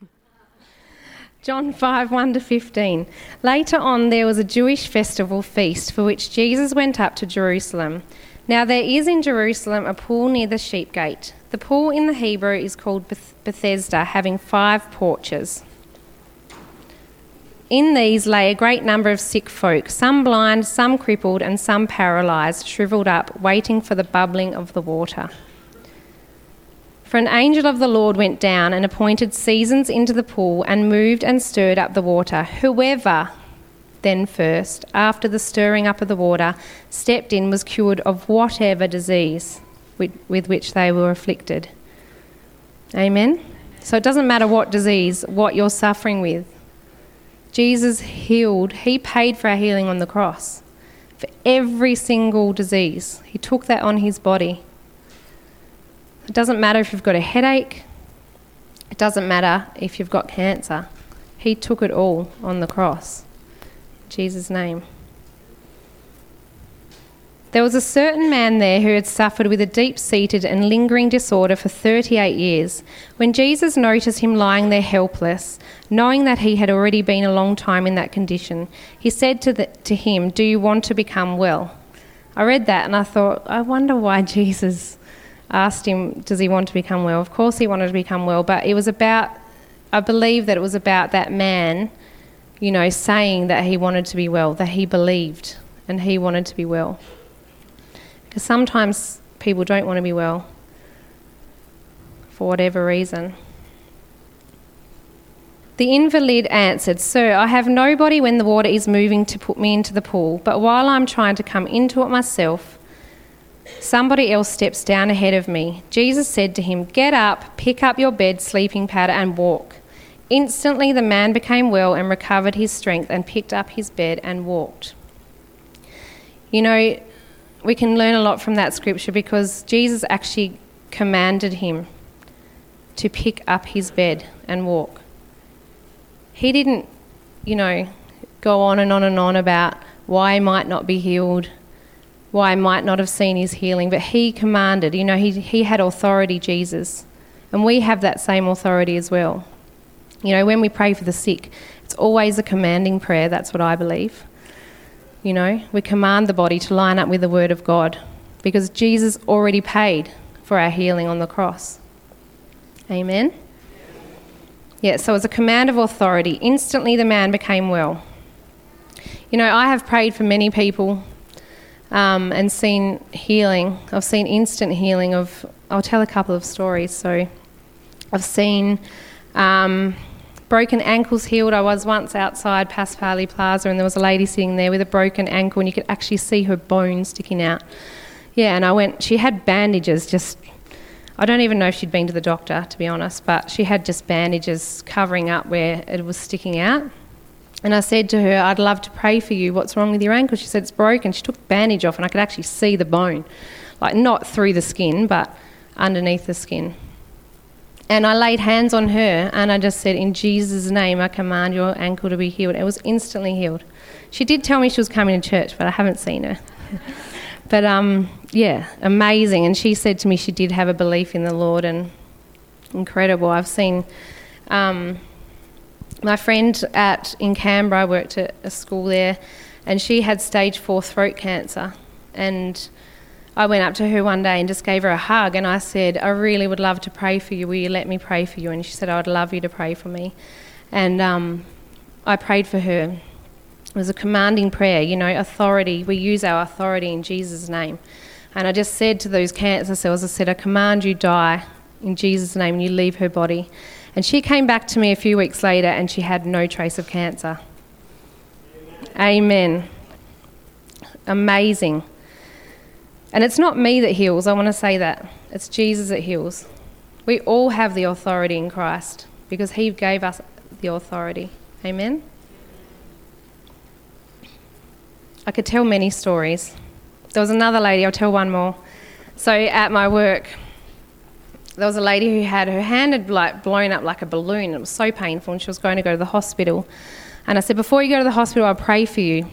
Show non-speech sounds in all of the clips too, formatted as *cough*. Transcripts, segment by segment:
*laughs* John 5 1 to 15. Later on, there was a Jewish festival feast for which Jesus went up to Jerusalem. Now, there is in Jerusalem a pool near the sheep gate. The pool in the Hebrew is called Beth- Bethesda, having five porches. In these lay a great number of sick folk, some blind, some crippled, and some paralysed, shriveled up, waiting for the bubbling of the water. For an angel of the Lord went down and appointed seasons into the pool and moved and stirred up the water. Whoever then first, after the stirring up of the water, stepped in was cured of whatever disease with, with which they were afflicted. Amen? So it doesn't matter what disease, what you're suffering with. Jesus healed, He paid for our healing on the cross. For every single disease, He took that on His body. It doesn't matter if you've got a headache, it doesn't matter if you've got cancer. He took it all on the cross. In Jesus' name. There was a certain man there who had suffered with a deep seated and lingering disorder for 38 years. When Jesus noticed him lying there helpless, knowing that he had already been a long time in that condition, he said to, the, to him, Do you want to become well? I read that and I thought, I wonder why *laughs* Jesus asked him, Does he want to become well? Of course, he wanted to become well, but it was about, I believe that it was about that man, you know, saying that he wanted to be well, that he believed and he wanted to be well. Because sometimes people don't want to be well for whatever reason. The invalid answered, Sir, I have nobody when the water is moving to put me into the pool, but while I'm trying to come into it myself, somebody else steps down ahead of me. Jesus said to him, Get up, pick up your bed, sleeping powder, and walk. Instantly the man became well and recovered his strength and picked up his bed and walked. You know, we can learn a lot from that scripture because Jesus actually commanded him to pick up his bed and walk. He didn't, you know, go on and on and on about why he might not be healed, why I might not have seen his healing, but he commanded, you know, he, he had authority, Jesus. And we have that same authority as well. You know, when we pray for the sick, it's always a commanding prayer, that's what I believe. You know, we command the body to line up with the Word of God because Jesus already paid for our healing on the cross. Amen? Yeah, so as a command of authority, instantly the man became well. You know, I have prayed for many people um, and seen healing. I've seen instant healing of, I'll tell a couple of stories. So I've seen. Um, broken ankles healed. I was once outside Paspali Plaza and there was a lady sitting there with a broken ankle and you could actually see her bone sticking out. Yeah, and I went, she had bandages just, I don't even know if she'd been to the doctor, to be honest, but she had just bandages covering up where it was sticking out. And I said to her, I'd love to pray for you. What's wrong with your ankle? She said, It's broken. She took the bandage off and I could actually see the bone. Like, not through the skin, but underneath the skin. And I laid hands on her and I just said, In Jesus' name, I command your ankle to be healed. It was instantly healed. She did tell me she was coming to church, but I haven't seen her. *laughs* but um, yeah, amazing. And she said to me she did have a belief in the Lord and incredible. I've seen um, my friend at in Canberra, I worked at a school there, and she had stage four throat cancer. And I went up to her one day and just gave her a hug and I said, I really would love to pray for you. Will you let me pray for you? And she said, I would love you to pray for me. And um, I prayed for her. It was a commanding prayer, you know, authority. We use our authority in Jesus' name. And I just said to those cancer cells, I said, I command you die in Jesus' name and you leave her body. And she came back to me a few weeks later and she had no trace of cancer. Amen. Amazing. And it's not me that heals, I want to say that. It's Jesus that heals. We all have the authority in Christ because He gave us the authority. Amen? I could tell many stories. There was another lady, I'll tell one more. So at my work, there was a lady who had her hand had like blown up like a balloon. It was so painful, and she was going to go to the hospital. And I said, Before you go to the hospital, I'll pray for you.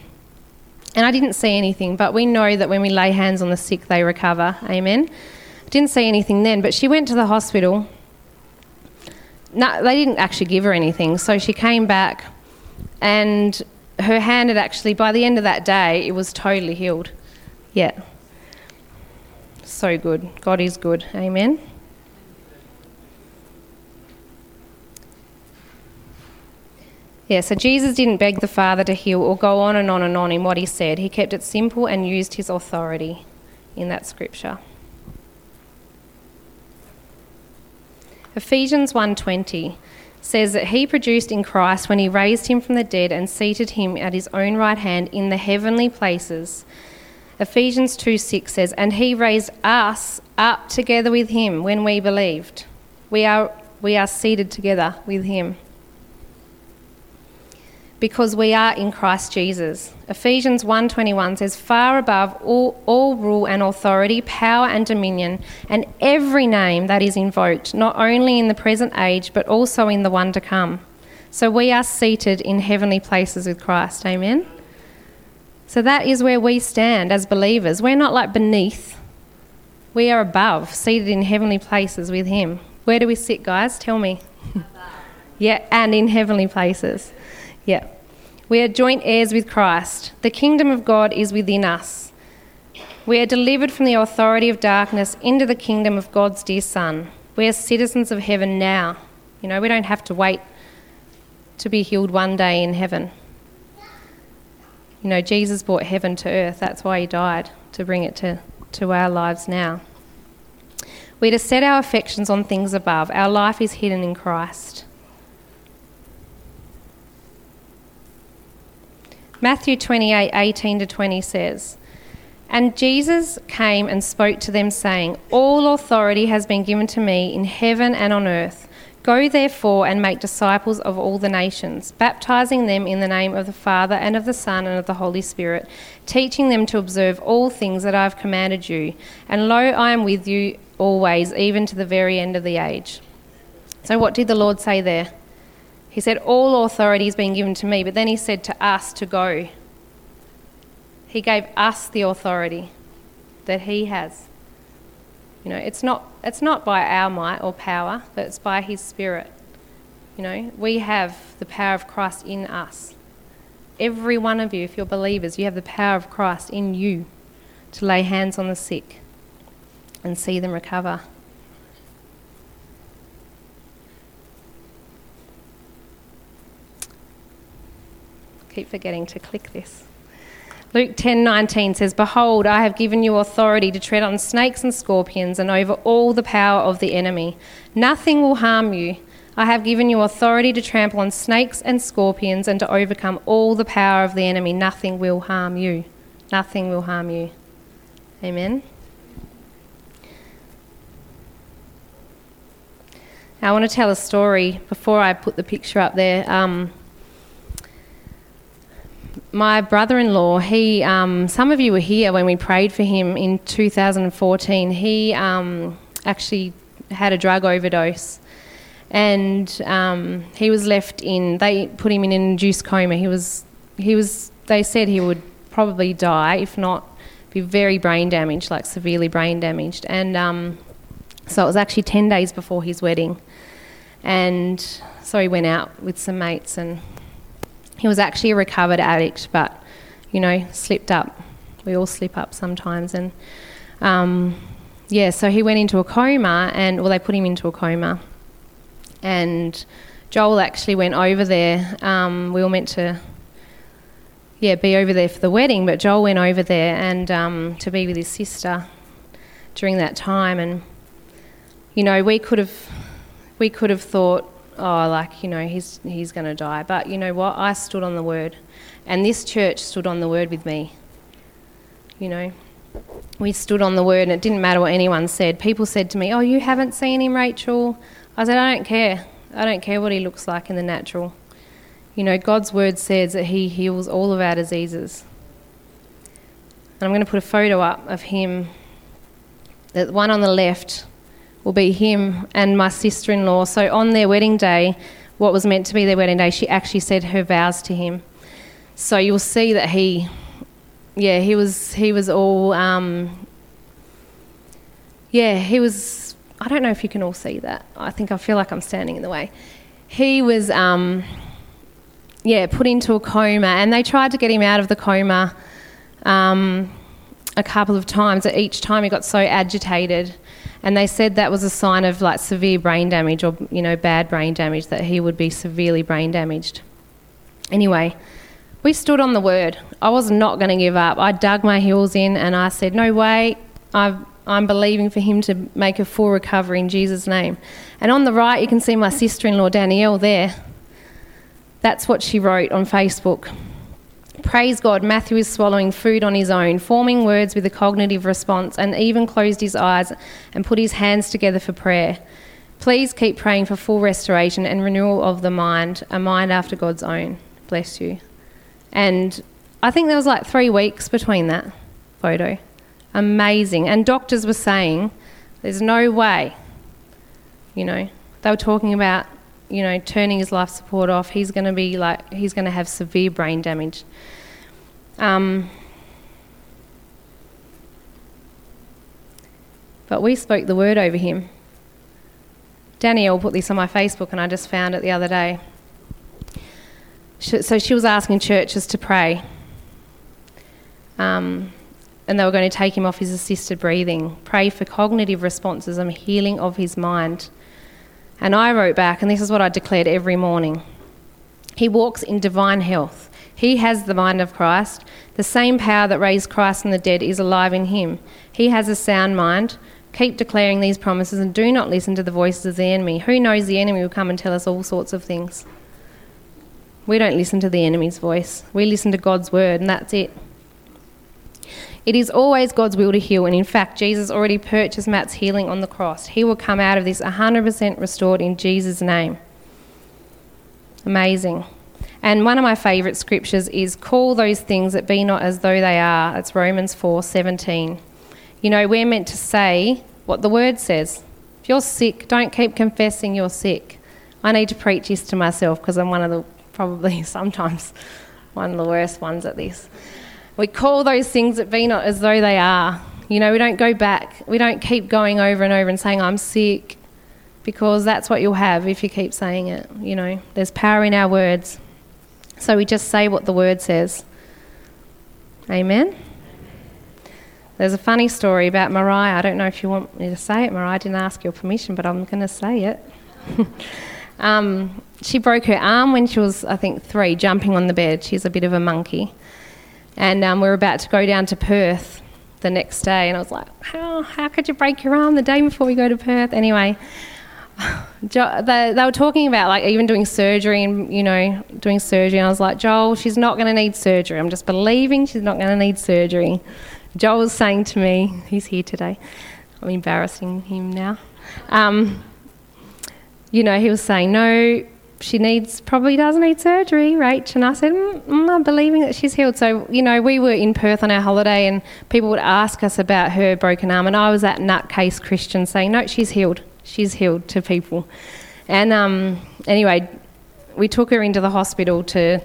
And I didn't see anything, but we know that when we lay hands on the sick, they recover. Amen. Didn't see anything then, but she went to the hospital no, they didn't actually give her anything. So she came back, and her hand had actually, by the end of that day, it was totally healed. Yeah. So good. God is good. Amen. Yeah, so Jesus didn't beg the Father to heal or go on and on and on in what he said. He kept it simple and used his authority in that scripture. Ephesians 1:20 says that he produced in Christ when he raised him from the dead and seated him at his own right hand in the heavenly places. Ephesians 2:6 says, "And he raised us up together with him when we believed." We are we are seated together with him because we are in Christ Jesus. Ephesians 1:21 says far above all, all rule and authority, power and dominion, and every name that is invoked, not only in the present age but also in the one to come. So we are seated in heavenly places with Christ. Amen. So that is where we stand as believers. We're not like beneath. We are above, seated in heavenly places with him. Where do we sit, guys? Tell me. *laughs* yeah, and in heavenly places. Yeah. We are joint heirs with Christ. The kingdom of God is within us. We are delivered from the authority of darkness into the kingdom of God's dear Son. We are citizens of heaven now. You know, we don't have to wait to be healed one day in heaven. You know, Jesus brought heaven to earth. That's why he died, to bring it to, to our lives now. We're to set our affections on things above. Our life is hidden in Christ. Matthew 28 18 to 20 says, And Jesus came and spoke to them, saying, All authority has been given to me in heaven and on earth. Go therefore and make disciples of all the nations, baptizing them in the name of the Father and of the Son and of the Holy Spirit, teaching them to observe all things that I have commanded you. And lo, I am with you always, even to the very end of the age. So, what did the Lord say there? He said, All authority has been given to me, but then he said to us to go. He gave us the authority that he has. You know, it's not, it's not by our might or power, but it's by his spirit. You know, we have the power of Christ in us. Every one of you, if you're believers, you have the power of Christ in you to lay hands on the sick and see them recover. Keep forgetting to click this. Luke 10:19 says, "Behold, I have given you authority to tread on snakes and scorpions and over all the power of the enemy. Nothing will harm you. I have given you authority to trample on snakes and scorpions and to overcome all the power of the enemy. Nothing will harm you. Nothing will harm you." Amen. I want to tell a story before I put the picture up there. Um, my brother-in-law, he, um, some of you were here when we prayed for him in 2014. He um, actually had a drug overdose, and um, he was left in. They put him in an induced coma. He was, he was. They said he would probably die, if not, be very brain damaged, like severely brain damaged. And um, so it was actually ten days before his wedding, and so he went out with some mates and he was actually a recovered addict, but, you know, slipped up. We all slip up sometimes. And, um, yeah, so he went into a coma, and, well, they put him into a coma. And Joel actually went over there. Um, we were meant to, yeah, be over there for the wedding, but Joel went over there and um, to be with his sister during that time. And, you know, we could have, we could have thought, oh, like, you know, he's, he's going to die. But you know what? I stood on the word. And this church stood on the word with me. You know, we stood on the word and it didn't matter what anyone said. People said to me, oh, you haven't seen him, Rachel? I said, I don't care. I don't care what he looks like in the natural. You know, God's word says that he heals all of our diseases. And I'm going to put a photo up of him. The one on the left will be him and my sister in law. So on their wedding day, what was meant to be their wedding day, she actually said her vows to him. So you'll see that he, yeah, he was he was all, um, yeah, he was I don't know if you can all see that. I think I feel like I'm standing in the way. He was, um, yeah, put into a coma, and they tried to get him out of the coma um, a couple of times. Each time he got so agitated, and they said that was a sign of like severe brain damage or you know bad brain damage that he would be severely brain damaged. Anyway, we stood on the word. I was not going to give up. I dug my heels in and I said, No way, i am believing for him to make a full recovery in Jesus' name. And on the right, you can see my sister in law, Danielle, there. That's what she wrote on Facebook. Praise God, Matthew is swallowing food on his own, forming words with a cognitive response, and even closed his eyes and put his hands together for prayer. Please keep praying for full restoration and renewal of the mind, a mind after God's own. Bless you. And I think there was like three weeks between that photo. Amazing. And doctors were saying, there's no way, you know, they were talking about, you know, turning his life support off. He's going to be like, he's going to have severe brain damage. Um, but we spoke the word over him. Danielle put this on my Facebook, and I just found it the other day so she was asking churches to pray. Um, and they were going to take him off his assisted breathing, pray for cognitive responses and healing of his mind. And I wrote back, and this is what I declared every morning He walks in divine health. He has the mind of Christ. The same power that raised Christ from the dead is alive in him. He has a sound mind. Keep declaring these promises and do not listen to the voices of the enemy. Who knows the enemy will come and tell us all sorts of things. We don't listen to the enemy's voice. We listen to God's word, and that's it. It is always God's will to heal, and in fact, Jesus already purchased Matt's healing on the cross. He will come out of this 100% restored in Jesus' name. Amazing. And one of my favourite scriptures is call those things that be not as though they are. It's Romans 4:17. You know, we're meant to say what the word says. If you're sick, don't keep confessing you're sick. I need to preach this to myself because I'm one of the probably *laughs* sometimes one of the worst ones at this. We call those things that be not as though they are. You know, we don't go back. We don't keep going over and over and saying, I'm sick, because that's what you'll have if you keep saying it. You know, there's power in our words. So we just say what the word says. Amen. There's a funny story about Mariah. I don't know if you want me to say it, Mariah. I didn't ask your permission, but I'm going to say it. *laughs* um, she broke her arm when she was, I think, three, jumping on the bed. She's a bit of a monkey. And um, we were about to go down to Perth the next day, and I was like, how, how could you break your arm the day before we go to Perth? Anyway, *laughs* they, they were talking about like even doing surgery and, you know, doing surgery. And I was like, Joel, she's not going to need surgery. I'm just believing she's not going to need surgery. Joel was saying to me, he's here today. I'm embarrassing him now. Um, you know, he was saying, no, she needs probably does need surgery, Rach. And I said, mm, mm, I'm believing that she's healed. So, you know, we were in Perth on our holiday and people would ask us about her broken arm. And I was that nutcase Christian saying, no, she's healed. She's healed to people. And um, anyway, we took her into the hospital to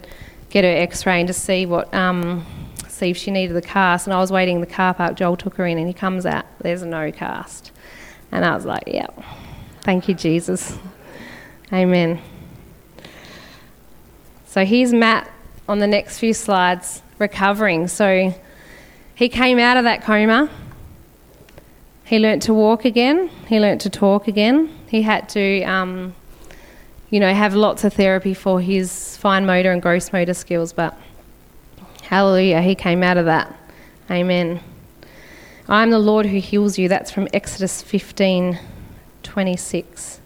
get her x ray and to see what. Um, see if she needed the cast and I was waiting in the car park Joel took her in and he comes out there's no cast and I was like yeah thank you Jesus amen so here's Matt on the next few slides recovering. So he came out of that coma. He learnt to walk again. He learnt to talk again. He had to, um, you know, have lots of therapy for his fine motor and gross motor skills. But hallelujah, he came out of that. Amen. I am the Lord who heals you. That's from Exodus 15 26.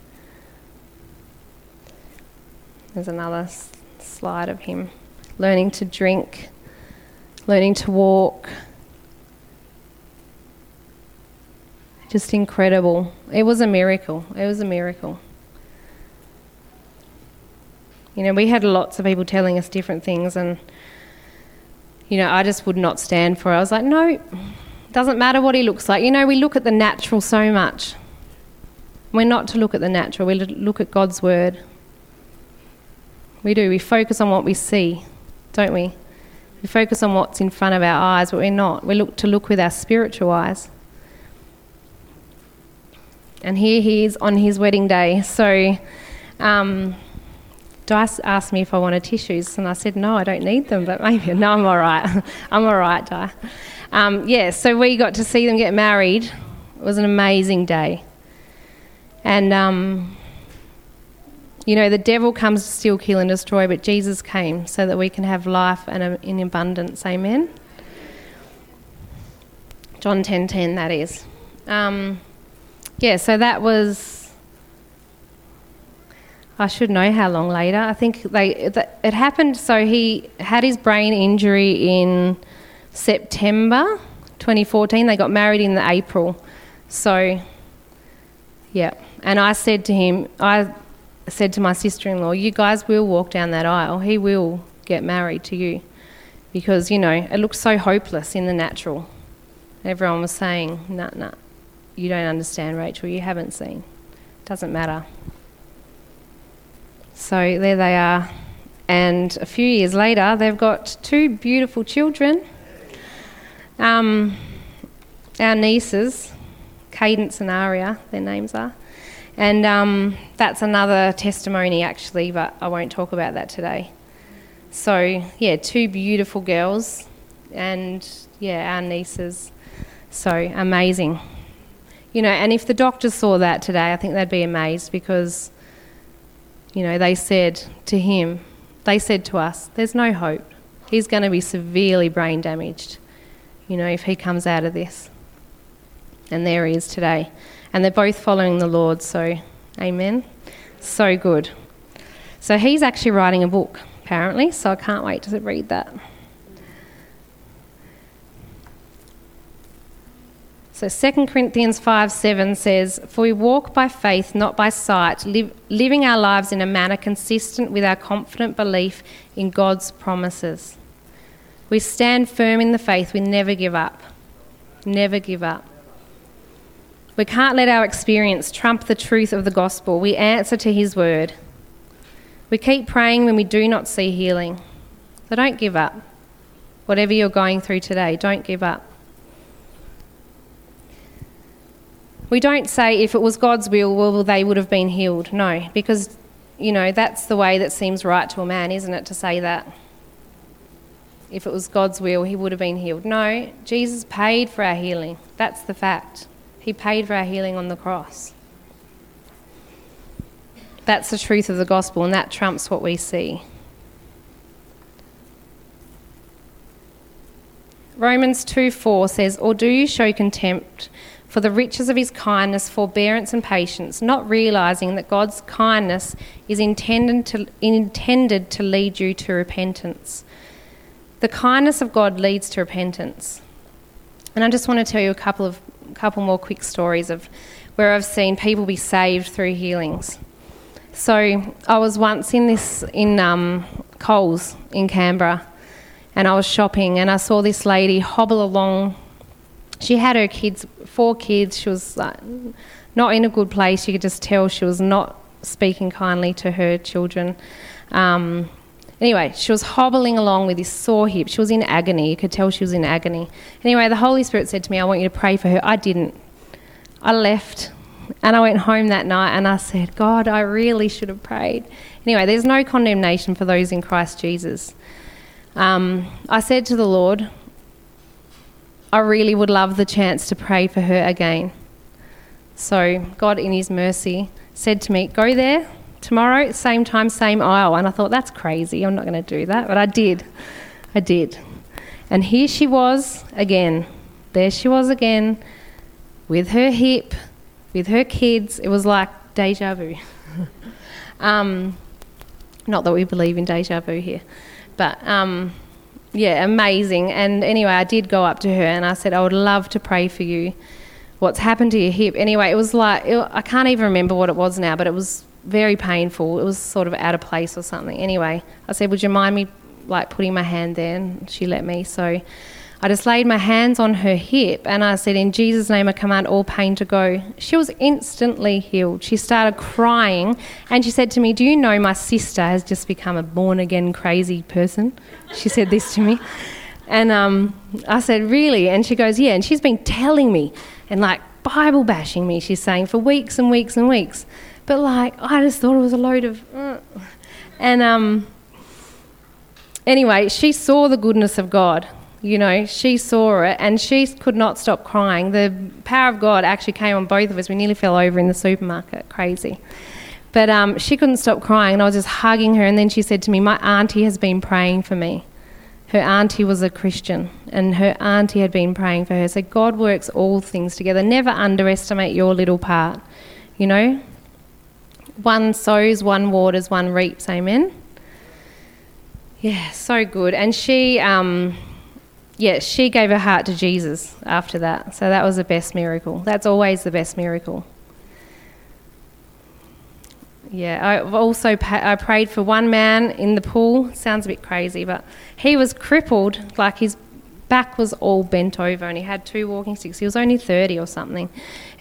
There's another slide of him learning to drink, learning to walk. Just incredible. It was a miracle. It was a miracle. You know, we had lots of people telling us different things, and, you know, I just would not stand for it. I was like, no, doesn't matter what he looks like. You know, we look at the natural so much. We're not to look at the natural, we look at God's word. We do. We focus on what we see, don't we? We focus on what's in front of our eyes, but we're not. We look to look with our spiritual eyes. And here he is on his wedding day. So, um, Di's asked me if I wanted tissues, and I said, no, I don't need them, but maybe, *laughs* no, I'm all right. *laughs* I'm all right, Di. Um, yeah, so we got to see them get married. It was an amazing day. And, um, you know, the devil comes to steal, kill, and destroy, but Jesus came so that we can have life and in abundance. Amen. John 10:10, 10, 10, that is. Um, yeah, so that was I should know how long later. I think they it happened. So he had his brain injury in September 2014. They got married in the April. So, yeah. And I said to him, I said to my sister-in-law, "You guys will walk down that aisle. He will get married to you." Because, you know, it looks so hopeless in the natural. Everyone was saying, "Nah, nah. You don't understand, Rachel. You haven't seen. Doesn't matter." So there they are. And a few years later, they've got two beautiful children. Um, our nieces, Cadence and Aria, their names are. And um, that's another testimony, actually, but I won't talk about that today. So, yeah, two beautiful girls, and yeah, our nieces. So amazing. You know, and if the doctors saw that today, I think they'd be amazed because you know, they said to him, they said to us, there's no hope. He's going to be severely brain damaged, you know, if he comes out of this. And there he is today. And they're both following the Lord, so amen. So good. So he's actually writing a book, apparently, so I can't wait to read that. So 2 Corinthians 5 7 says, For we walk by faith, not by sight, living our lives in a manner consistent with our confident belief in God's promises. We stand firm in the faith, we never give up. Never give up. We can't let our experience trump the truth of the gospel. We answer to His word. We keep praying when we do not see healing. So don't give up. Whatever you're going through today, don't give up. We don't say if it was God's will, well, they would have been healed. No, because, you know, that's the way that seems right to a man, isn't it, to say that? If it was God's will, he would have been healed. No, Jesus paid for our healing. That's the fact. He paid for our healing on the cross. That's the truth of the gospel, and that trumps what we see. Romans 2 4 says, Or do you show contempt for the riches of his kindness, forbearance, and patience, not realizing that God's kindness is intended to, intended to lead you to repentance. The kindness of God leads to repentance. And I just want to tell you a couple of couple more quick stories of where I've seen people be saved through healings. So I was once in this in um, Coles in Canberra, and I was shopping, and I saw this lady hobble along she had her kids, four kids. She was like, not in a good place. You could just tell she was not speaking kindly to her children. Um, anyway, she was hobbling along with this sore hip. She was in agony. You could tell she was in agony. Anyway, the Holy Spirit said to me, I want you to pray for her. I didn't. I left and I went home that night and I said, God, I really should have prayed. Anyway, there's no condemnation for those in Christ Jesus. Um, I said to the Lord, I really would love the chance to pray for her again. So, God, in His mercy, said to me, Go there tomorrow, same time, same aisle. And I thought, That's crazy. I'm not going to do that. But I did. I did. And here she was again. There she was again with her hip, with her kids. It was like deja vu. *laughs* um, not that we believe in deja vu here, but. Um, yeah, amazing. And anyway, I did go up to her and I said, I would love to pray for you. What's happened to your hip? Anyway, it was like, it, I can't even remember what it was now, but it was very painful. It was sort of out of place or something. Anyway, I said, Would you mind me like putting my hand there? And she let me. So I just laid my hands on her hip and I said, In Jesus' name, I command all pain to go. She was instantly healed. She started crying and she said to me, Do you know my sister has just become a born again crazy person? She said this to me. And um, I said, Really? And she goes, Yeah. And she's been telling me and like Bible bashing me, she's saying, for weeks and weeks and weeks. But like, I just thought it was a load of. Uh. And um, anyway, she saw the goodness of God. You know, she saw it and she could not stop crying. The power of God actually came on both of us. We nearly fell over in the supermarket. Crazy. But um, she couldn't stop crying, and I was just hugging her. And then she said to me, My auntie has been praying for me. Her auntie was a Christian, and her auntie had been praying for her. So God works all things together. Never underestimate your little part. You know, one sows, one waters, one reaps. Amen. Yeah, so good. And she, um, yeah, she gave her heart to Jesus after that. So that was the best miracle. That's always the best miracle. Yeah, I also I prayed for one man in the pool. Sounds a bit crazy, but he was crippled, like his back was all bent over, and he had two walking sticks. He was only 30 or something.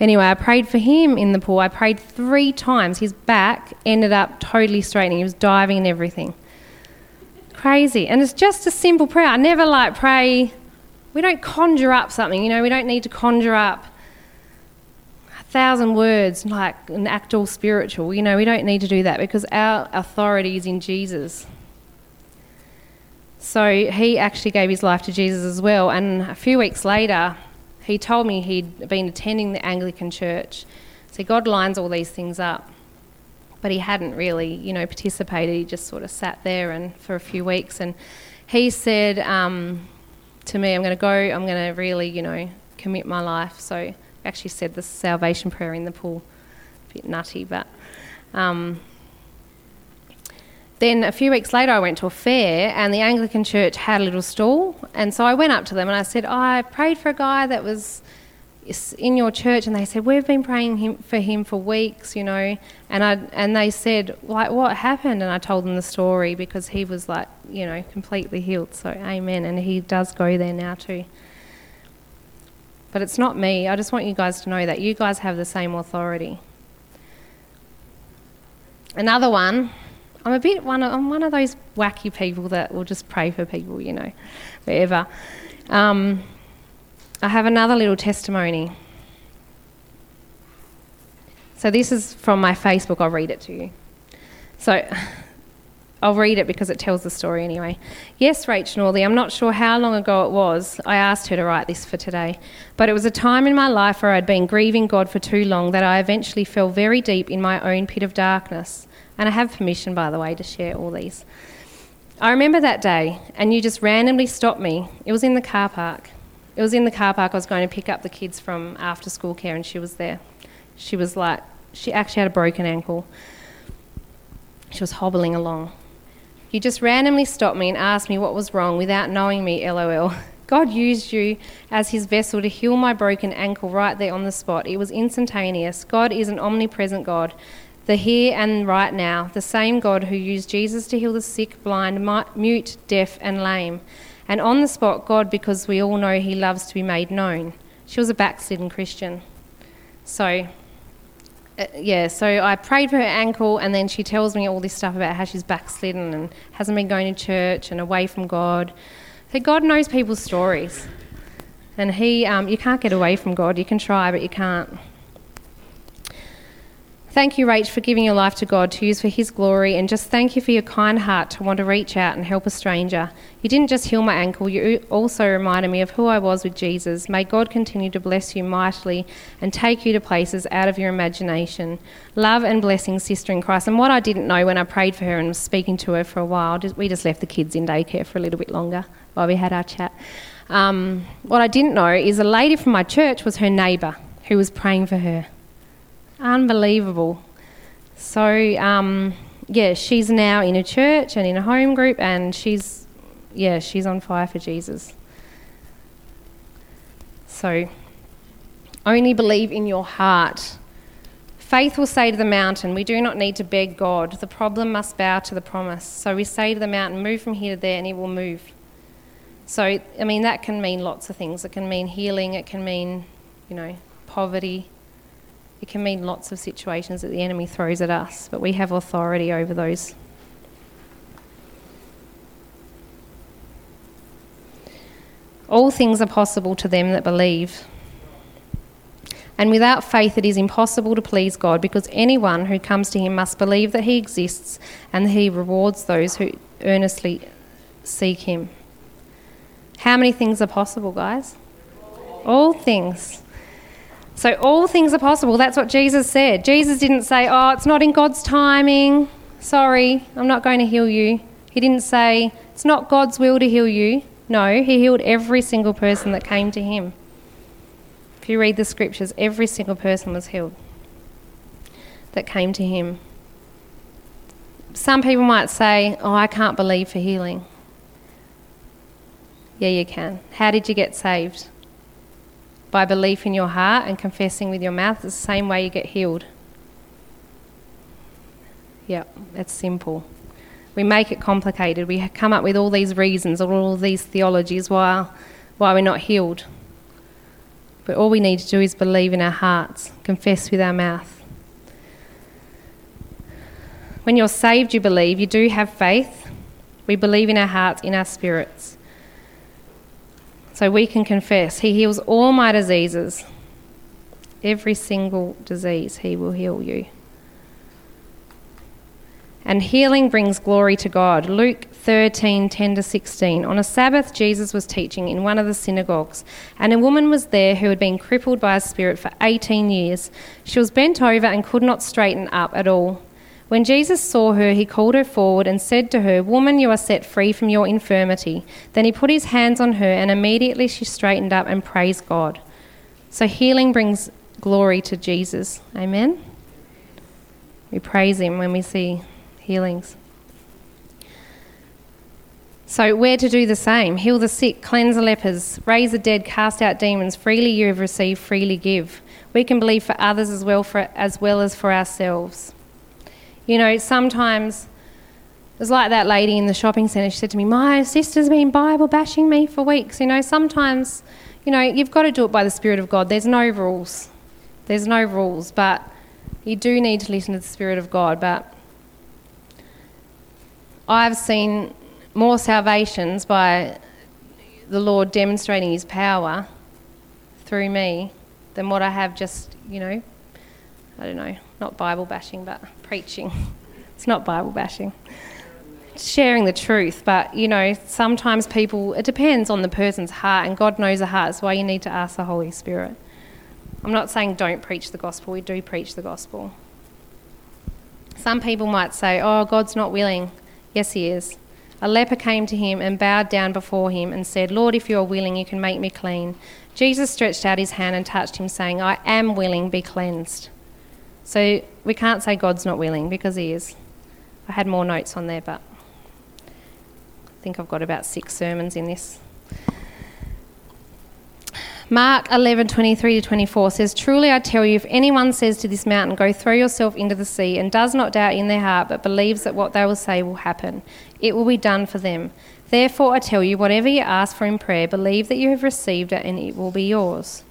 Anyway, I prayed for him in the pool. I prayed three times. His back ended up totally straightening. He was diving and everything. Crazy. And it's just a simple prayer. I never like pray. We don't conjure up something, you know, we don't need to conjure up a thousand words like an act all spiritual. You know, we don't need to do that because our authority is in Jesus. So he actually gave his life to Jesus as well. And a few weeks later, he told me he'd been attending the Anglican church. So God lines all these things up. But he hadn't really, you know, participated. He just sort of sat there and for a few weeks. And he said um, to me, I'm going to go, I'm going to really, you know, commit my life. So actually said the salvation prayer in the pool. A bit nutty, but. Um, then a few weeks later, I went to a fair, and the Anglican Church had a little stall. And so I went up to them and I said, I prayed for a guy that was in your church, and they said we've been praying him, for him for weeks, you know. And I and they said like what happened, and I told them the story because he was like you know completely healed. So amen, and he does go there now too. But it's not me. I just want you guys to know that you guys have the same authority. Another one, I'm a bit one of, I'm one of those wacky people that will just pray for people, you know, wherever. Um, I have another little testimony. So this is from my Facebook. I'll read it to you. So *sighs* I'll read it because it tells the story anyway. Yes, Rachel Norley, I'm not sure how long ago it was I asked her to write this for today, but it was a time in my life where I'd been grieving God for too long that I eventually fell very deep in my own pit of darkness. And I have permission, by the way, to share all these. I remember that day, and you just randomly stopped me. It was in the car park. It was in the car park. I was going to pick up the kids from after school care, and she was there. She was like, she actually had a broken ankle. She was hobbling along. You just randomly stopped me and asked me what was wrong without knowing me, lol. *laughs* God used you as his vessel to heal my broken ankle right there on the spot. It was instantaneous. God is an omnipresent God, the here and right now, the same God who used Jesus to heal the sick, blind, mute, deaf, and lame. And on the spot, God, because we all know he loves to be made known. She was a backslidden Christian. So, uh, yeah, so I prayed for her ankle, and then she tells me all this stuff about how she's backslidden and hasn't been going to church and away from God. So God knows people's stories, and He, um, you can't get away from God. You can try, but you can't. Thank you, Rach, for giving your life to God to use for His glory, and just thank you for your kind heart to want to reach out and help a stranger. You didn't just heal my ankle, you also reminded me of who I was with Jesus. May God continue to bless you mightily and take you to places out of your imagination. Love and blessing, sister in Christ. And what I didn't know when I prayed for her and was speaking to her for a while, we just left the kids in daycare for a little bit longer while we had our chat. Um, what I didn't know is a lady from my church was her neighbour who was praying for her. Unbelievable. So, um, yeah, she's now in a church and in a home group, and she's, yeah, she's on fire for Jesus. So, only believe in your heart. Faith will say to the mountain, We do not need to beg God. The problem must bow to the promise. So we say to the mountain, Move from here to there, and it will move. So, I mean, that can mean lots of things. It can mean healing, it can mean, you know, poverty, it can mean lots of situations that the enemy throws at us, but we have authority over those. All things are possible to them that believe. And without faith, it is impossible to please God because anyone who comes to him must believe that he exists and that he rewards those who earnestly seek him. How many things are possible, guys? All things. So, all things are possible. That's what Jesus said. Jesus didn't say, Oh, it's not in God's timing. Sorry, I'm not going to heal you. He didn't say, It's not God's will to heal you. No, he healed every single person that came to him. If you read the scriptures, every single person was healed that came to him. Some people might say, Oh, I can't believe for healing. Yeah, you can. How did you get saved? By belief in your heart and confessing with your mouth. It's the same way you get healed. Yeah, it's simple. We make it complicated. We come up with all these reasons or all these theologies why, why we're not healed. But all we need to do is believe in our hearts, confess with our mouth. When you're saved, you believe. You do have faith. We believe in our hearts, in our spirits. So we can confess. He heals all my diseases. Every single disease, He will heal you. And healing brings glory to God. Luke 13 10 to 16. On a Sabbath, Jesus was teaching in one of the synagogues, and a woman was there who had been crippled by a spirit for 18 years. She was bent over and could not straighten up at all. When Jesus saw her, he called her forward and said to her, Woman, you are set free from your infirmity. Then he put his hands on her, and immediately she straightened up and praised God. So healing brings glory to Jesus. Amen. We praise him when we see healings. So, we're to do the same heal the sick, cleanse the lepers, raise the dead, cast out demons. Freely you have received, freely give. We can believe for others as well, for, as well as for ourselves. You know, sometimes it was like that lady in the shopping centre. She said to me, My sister's been Bible bashing me for weeks. You know, sometimes, you know, you've got to do it by the Spirit of God. There's no rules. There's no rules, but you do need to listen to the Spirit of God. But I've seen more salvations by the Lord demonstrating His power through me than what I have just, you know, I don't know, not Bible bashing, but preaching. It's not Bible bashing. sharing the truth, but you know, sometimes people, it depends on the person's heart, and God knows the heart. That's why you need to ask the Holy Spirit. I'm not saying don't preach the gospel, we do preach the gospel. Some people might say, Oh, God's not willing. Yes, He is. A leper came to him and bowed down before him and said, Lord, if you are willing, you can make me clean. Jesus stretched out his hand and touched him, saying, I am willing, be cleansed. So we can't say God's not willing because He is. I had more notes on there, but I think I've got about six sermons in this. Mark 11:23 to 24 says, "Truly I tell you, if anyone says to this mountain, go throw yourself into the sea, and does not doubt in their heart, but believes that what they will say will happen, it will be done for them. Therefore I tell you, whatever you ask for in prayer, believe that you have received it, and it will be yours."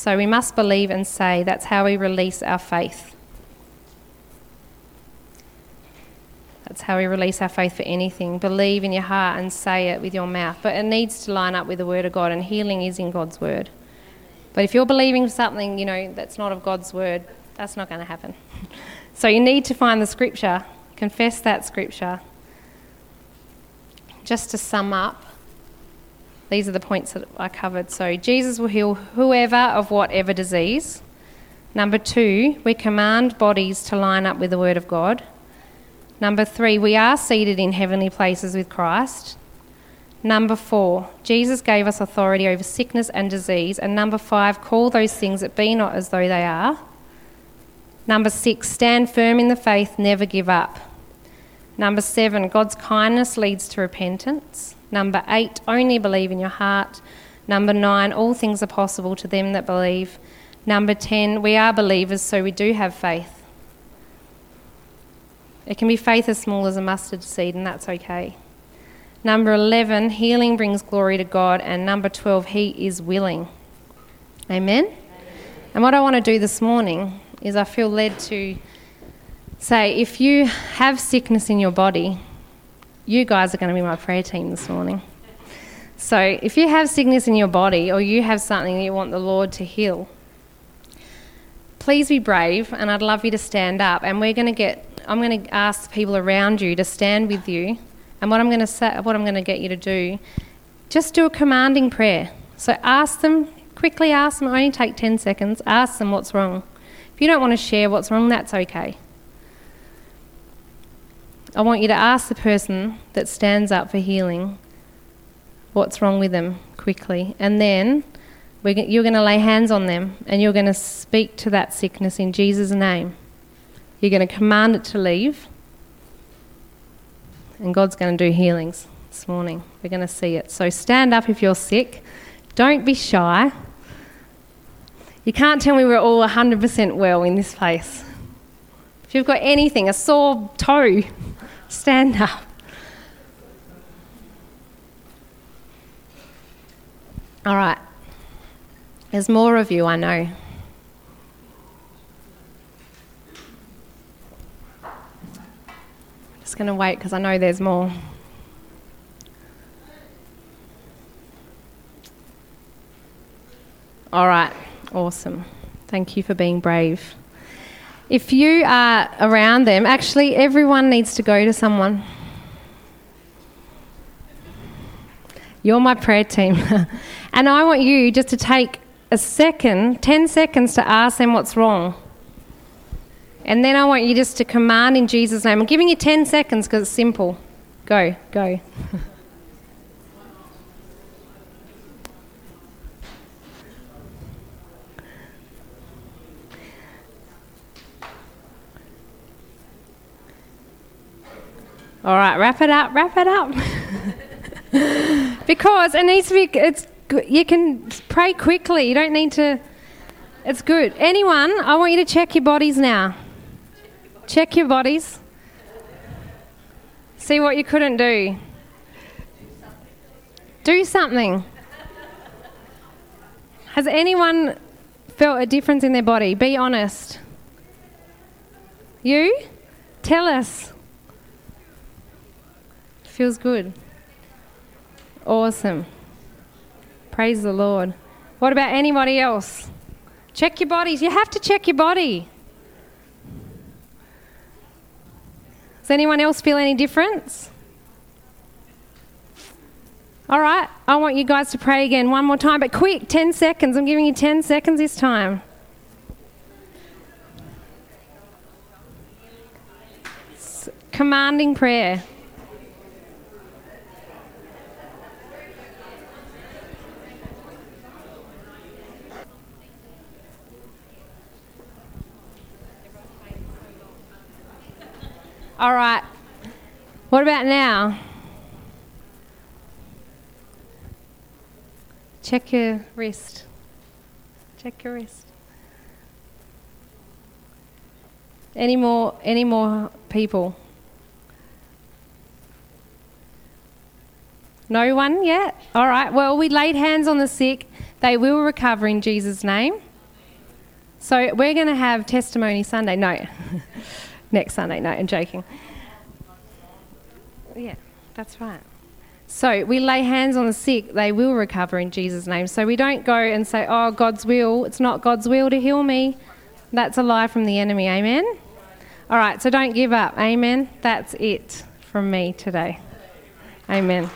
So we must believe and say that's how we release our faith. That's how we release our faith for anything. Believe in your heart and say it with your mouth. But it needs to line up with the Word of God, and healing is in God's Word. But if you're believing something, you know, that's not of God's Word, that's not going to happen. *laughs* so you need to find the Scripture, confess that Scripture. Just to sum up, these are the points that I covered. So, Jesus will heal whoever of whatever disease. Number two, we command bodies to line up with the Word of God. Number three, we are seated in heavenly places with Christ. Number four, Jesus gave us authority over sickness and disease. And number five, call those things that be not as though they are. Number six, stand firm in the faith, never give up. Number seven, God's kindness leads to repentance. Number eight, only believe in your heart. Number nine, all things are possible to them that believe. Number 10, we are believers, so we do have faith. It can be faith as small as a mustard seed, and that's okay. Number 11, healing brings glory to God. And number 12, He is willing. Amen? Amen? And what I want to do this morning is I feel led to say if you have sickness in your body, you guys are going to be my prayer team this morning. So if you have sickness in your body or you have something you want the Lord to heal, please be brave and I'd love you to stand up and we're going to get I'm going to ask people around you to stand with you and what I'm going to say what I'm going to get you to do just do a commanding prayer. So ask them quickly ask them, only take 10 seconds, ask them what's wrong. If you don't want to share what's wrong, that's okay. I want you to ask the person that stands up for healing what's wrong with them quickly. And then you're going to lay hands on them and you're going to speak to that sickness in Jesus' name. You're going to command it to leave. And God's going to do healings this morning. We're going to see it. So stand up if you're sick. Don't be shy. You can't tell me we're all 100% well in this place. If you've got anything, a sore toe, stand up. All right. There's more of you, I know. Just going to wait because I know there's more. All right. Awesome. Thank you for being brave. If you are around them, actually, everyone needs to go to someone. You're my prayer team. *laughs* and I want you just to take a second, 10 seconds to ask them what's wrong. And then I want you just to command in Jesus' name. I'm giving you 10 seconds because it's simple. Go, go. *laughs* All right, wrap it up, wrap it up. *laughs* because it needs to be, it's, you can pray quickly. You don't need to, it's good. Anyone, I want you to check your bodies now. Check your bodies. See what you couldn't do. Do something. Has anyone felt a difference in their body? Be honest. You? Tell us. Feels good. Awesome. Praise the Lord. What about anybody else? Check your bodies. You have to check your body. Does anyone else feel any difference? All right, I want you guys to pray again one more time, but quick, 10 seconds. I'm giving you 10 seconds this time. commanding prayer. All right. What about now? Check your wrist. Check your wrist. Any more any more people? No one yet? All right. Well, we laid hands on the sick. They will recover in Jesus' name. So we're going to have testimony Sunday. No. *laughs* next Sunday. No, I'm joking. Yeah, that's right. So we lay hands on the sick, they will recover in Jesus' name. So we don't go and say, oh, God's will. It's not God's will to heal me. That's a lie from the enemy. Amen? All right, so don't give up. Amen? That's it from me today. Amen.